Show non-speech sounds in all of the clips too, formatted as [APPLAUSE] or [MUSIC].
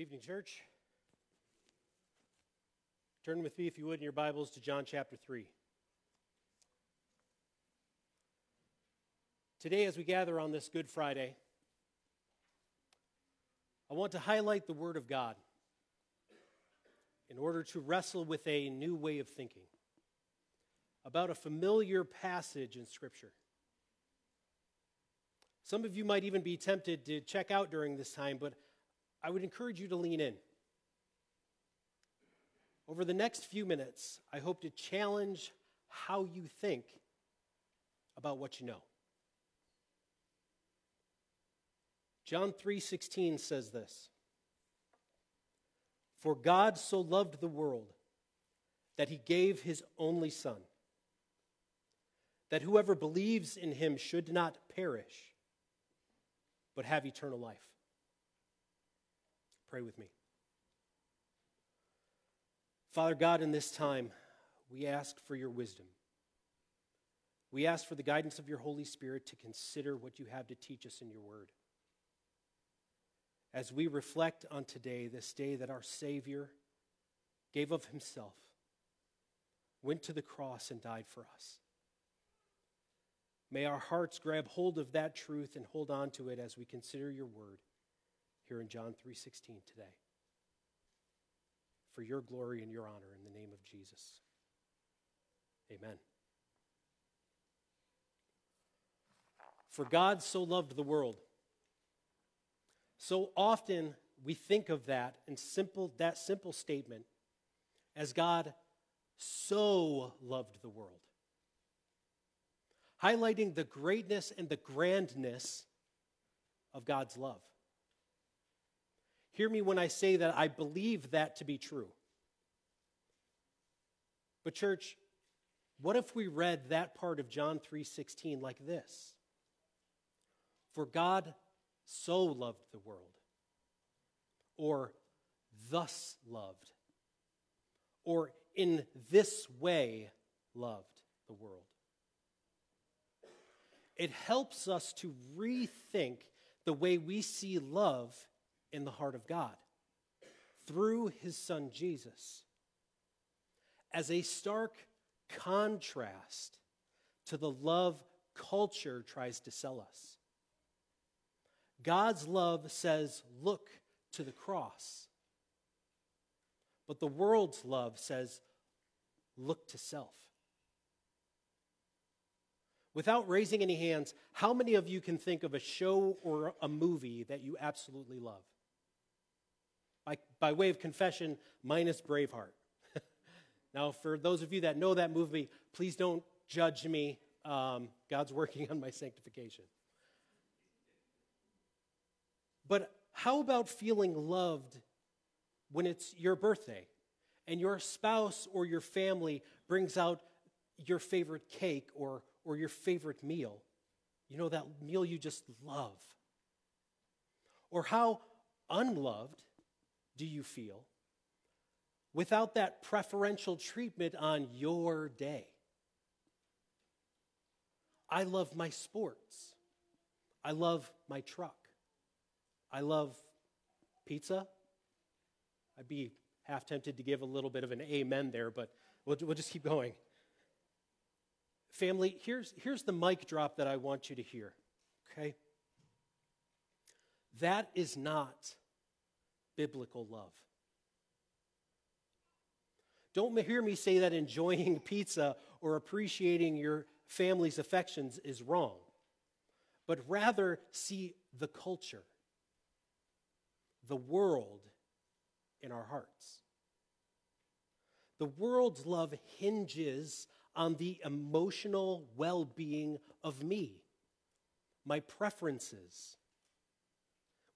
Evening, church. Turn with me, if you would, in your Bibles to John chapter 3. Today, as we gather on this Good Friday, I want to highlight the Word of God in order to wrestle with a new way of thinking about a familiar passage in Scripture. Some of you might even be tempted to check out during this time, but I would encourage you to lean in. Over the next few minutes, I hope to challenge how you think about what you know. John 3:16 says this. For God so loved the world that he gave his only son that whoever believes in him should not perish but have eternal life. Pray with me. Father God, in this time, we ask for your wisdom. We ask for the guidance of your Holy Spirit to consider what you have to teach us in your word. As we reflect on today, this day that our Savior gave of himself, went to the cross, and died for us. May our hearts grab hold of that truth and hold on to it as we consider your word here in John 3:16 today. For your glory and your honor in the name of Jesus. Amen. For God so loved the world. So often we think of that in simple that simple statement as God so loved the world highlighting the greatness and the grandness of God's love. Hear me when I say that I believe that to be true. But church, what if we read that part of John 3:16 like this? For God so loved the world or thus loved or in this way loved the world it helps us to rethink the way we see love in the heart of God through his son Jesus as a stark contrast to the love culture tries to sell us. God's love says, Look to the cross. But the world's love says, Look to self. Without raising any hands, how many of you can think of a show or a movie that you absolutely love? By, by way of confession, minus Braveheart. [LAUGHS] now, for those of you that know that movie, please don't judge me. Um, God's working on my sanctification. But how about feeling loved when it's your birthday and your spouse or your family brings out your favorite cake or or your favorite meal. You know, that meal you just love. Or how unloved do you feel without that preferential treatment on your day? I love my sports. I love my truck. I love pizza. I'd be half tempted to give a little bit of an amen there, but we'll, we'll just keep going. Family, here's, here's the mic drop that I want you to hear, okay? That is not biblical love. Don't hear me say that enjoying [LAUGHS] pizza or appreciating your family's affections is wrong, but rather see the culture, the world in our hearts. The world's love hinges on the emotional well being of me, my preferences.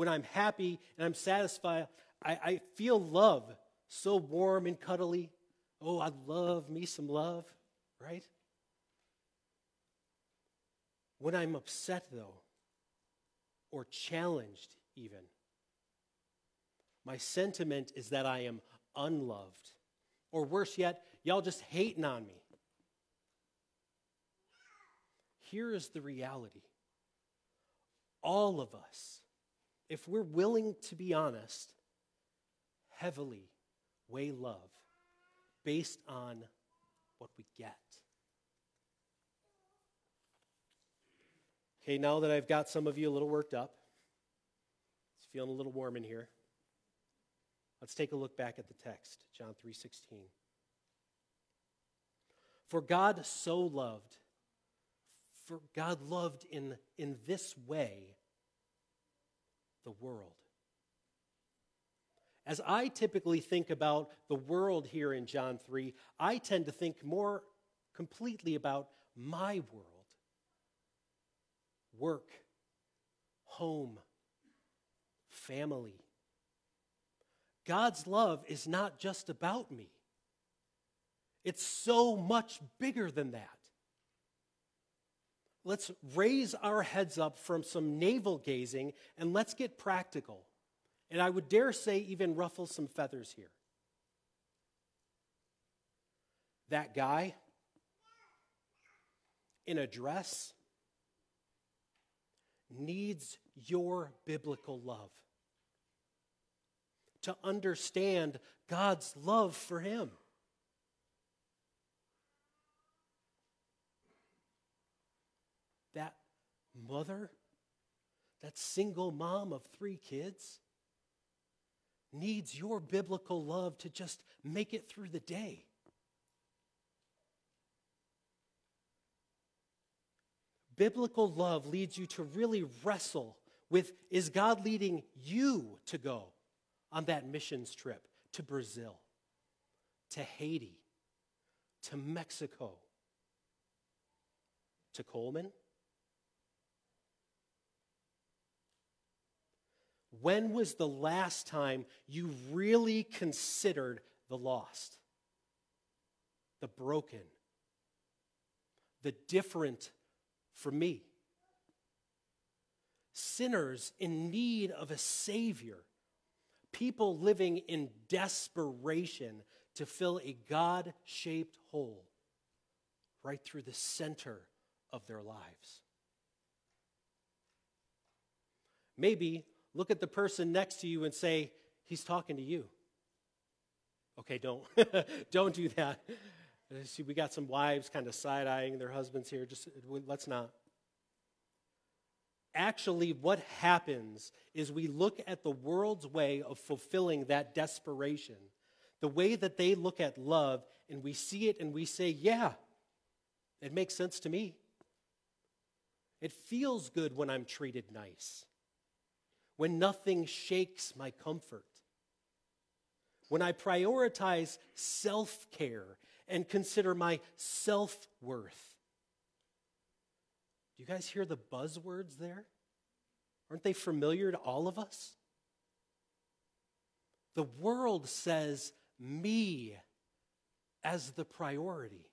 When I'm happy and I'm satisfied, I, I feel love so warm and cuddly. Oh, I love me some love, right? When I'm upset, though, or challenged, even, my sentiment is that I am unloved. Or worse yet, y'all just hating on me. Here is the reality all of us, if we're willing to be honest, heavily weigh love based on what we get. Okay, now that I've got some of you a little worked up, it's feeling a little warm in here. Let's take a look back at the text, John 3:16. For God so loved, for God loved in, in this way the world. As I typically think about the world here in John 3, I tend to think more completely about my world work, home, family. God's love is not just about me, it's so much bigger than that. Let's raise our heads up from some navel gazing and let's get practical. And I would dare say, even ruffle some feathers here. That guy in a dress needs your biblical love to understand God's love for him. That mother, that single mom of three kids, needs your biblical love to just make it through the day. Biblical love leads you to really wrestle with is God leading you to go on that missions trip to Brazil, to Haiti, to Mexico, to Coleman? When was the last time you really considered the lost, the broken, the different from me? Sinners in need of a Savior, people living in desperation to fill a God shaped hole right through the center of their lives. Maybe look at the person next to you and say, He's talking to you. Okay, don't. [LAUGHS] don't do that. Uh, see, we got some wives kind of side eyeing their husbands here. Just uh, let's not. Actually, what happens is we look at the world's way of fulfilling that desperation, the way that they look at love, and we see it and we say, yeah, it makes sense to me. It feels good when I'm treated nice when nothing shakes my comfort, when I prioritize self care and consider my self worth. Do you guys hear the buzzwords there? Aren't they familiar to all of us? The world says me as the priority.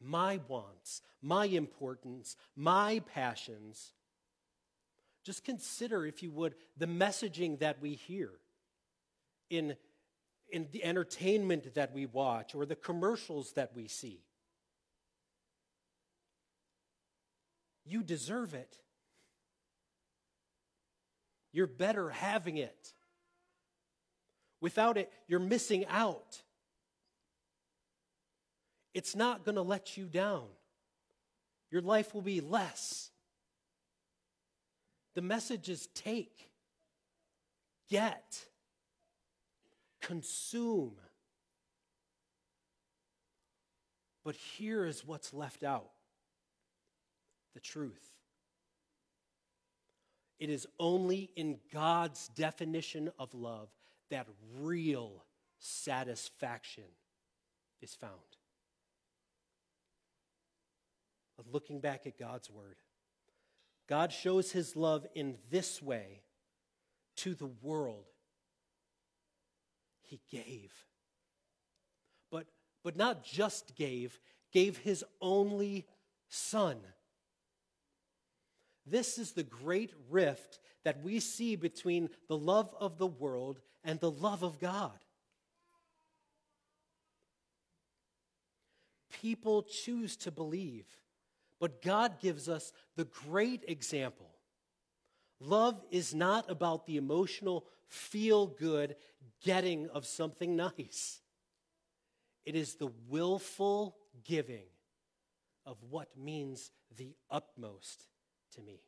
My wants, my importance, my passions just consider, if you would, the messaging that we hear in, in the entertainment that we watch or the commercials that we see. You deserve it. You're better having it. Without it, you're missing out. It's not going to let you down. Your life will be less. The message is take, get, consume. But here is what's left out the truth. It is only in God's definition of love that real satisfaction is found. Of looking back at God's word, God shows his love in this way to the world. He gave. But, but not just gave, gave his only son. This is the great rift that we see between the love of the world and the love of God. People choose to believe but God gives us the great example. Love is not about the emotional, feel good getting of something nice. It is the willful giving of what means the utmost to me.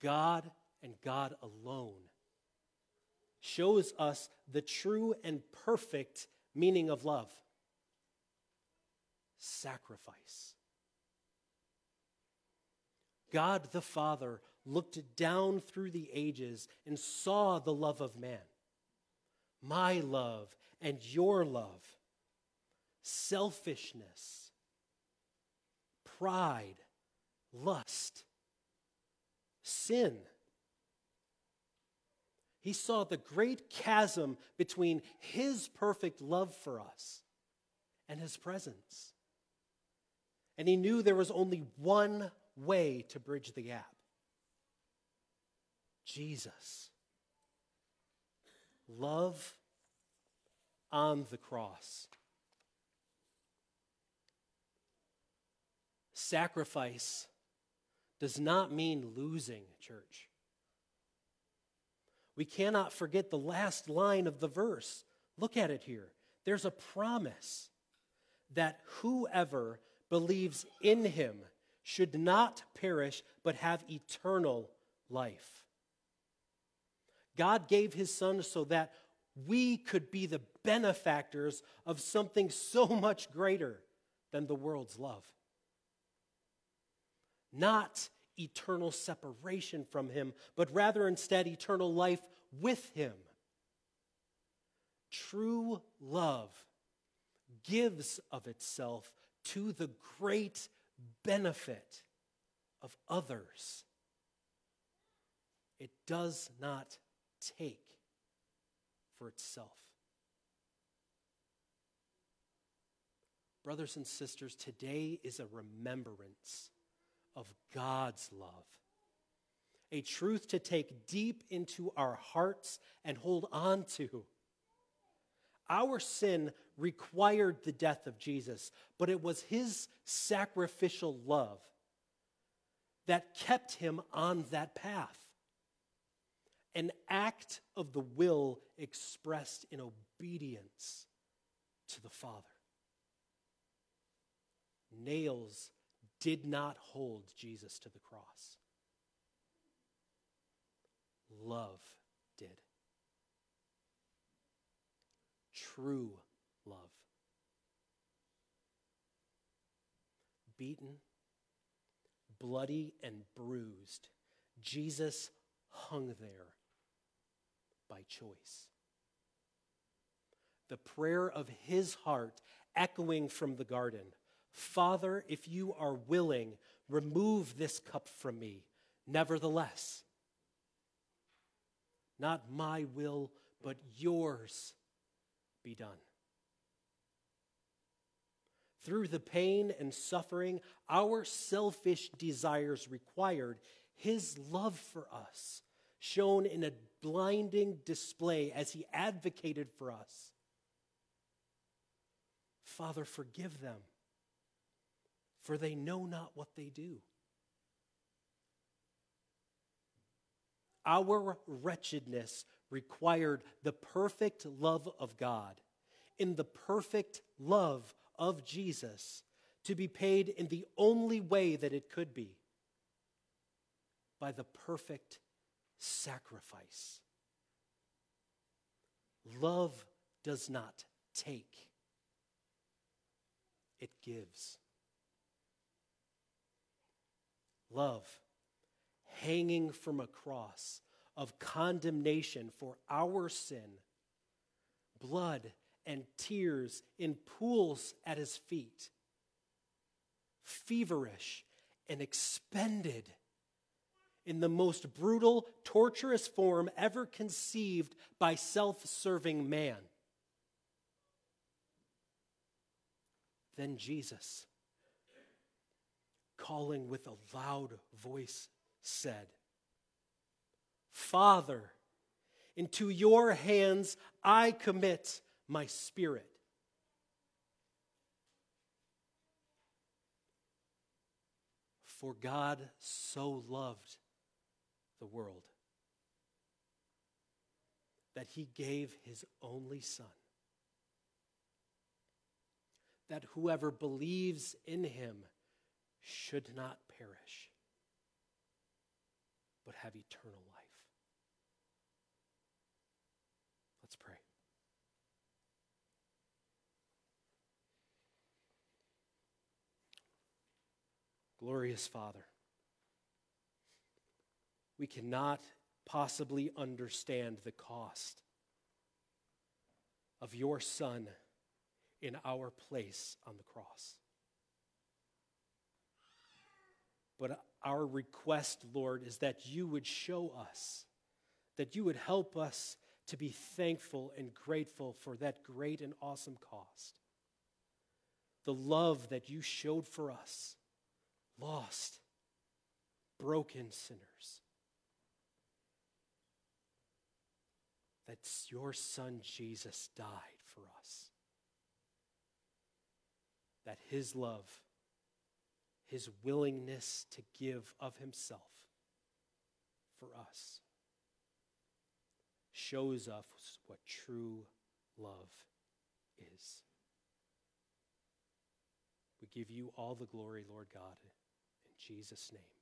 God and God alone shows us the true and perfect meaning of love sacrifice. God the Father looked down through the ages and saw the love of man, my love and your love, selfishness, pride, lust, sin. He saw the great chasm between his perfect love for us and his presence. And he knew there was only one way to bridge the gap Jesus. Love on the cross. Sacrifice does not mean losing, church. We cannot forget the last line of the verse. Look at it here. There's a promise that whoever believes in him should not perish but have eternal life. God gave his son so that we could be the benefactors of something so much greater than the world's love. Not eternal separation from him, but rather instead eternal life with him. True love gives of itself to the great benefit of others. It does not take for itself. Brothers and sisters, today is a remembrance of God's love, a truth to take deep into our hearts and hold on to. Our sin required the death of Jesus, but it was his sacrificial love that kept him on that path. An act of the will expressed in obedience to the Father. Nails did not hold Jesus to the cross, love did. True love. Beaten, bloody, and bruised, Jesus hung there by choice. The prayer of his heart echoing from the garden Father, if you are willing, remove this cup from me. Nevertheless, not my will, but yours be done. Through the pain and suffering our selfish desires required, his love for us, shown in a blinding display as he advocated for us. Father, forgive them, for they know not what they do. Our wretchedness required the perfect love of God in the perfect love of Jesus to be paid in the only way that it could be by the perfect sacrifice. Love does not take, it gives. Love, hanging from a cross of condemnation for our sin, blood and tears in pools at his feet, feverish and expended in the most brutal, torturous form ever conceived by self serving man. Then Jesus, calling with a loud voice, said, Father, into your hands I commit my spirit. For God so loved the world that he gave his only Son, that whoever believes in him should not perish, but have eternal life. Let's pray. Glorious Father, we cannot possibly understand the cost of your Son in our place on the cross. But our request, Lord, is that you would show us, that you would help us to be thankful and grateful for that great and awesome cost. The love that you showed for us, lost, broken sinners. That your son Jesus died for us. That his love, his willingness to give of himself for us shows us what true love is. We give you all the glory, Lord God, Jesus' name.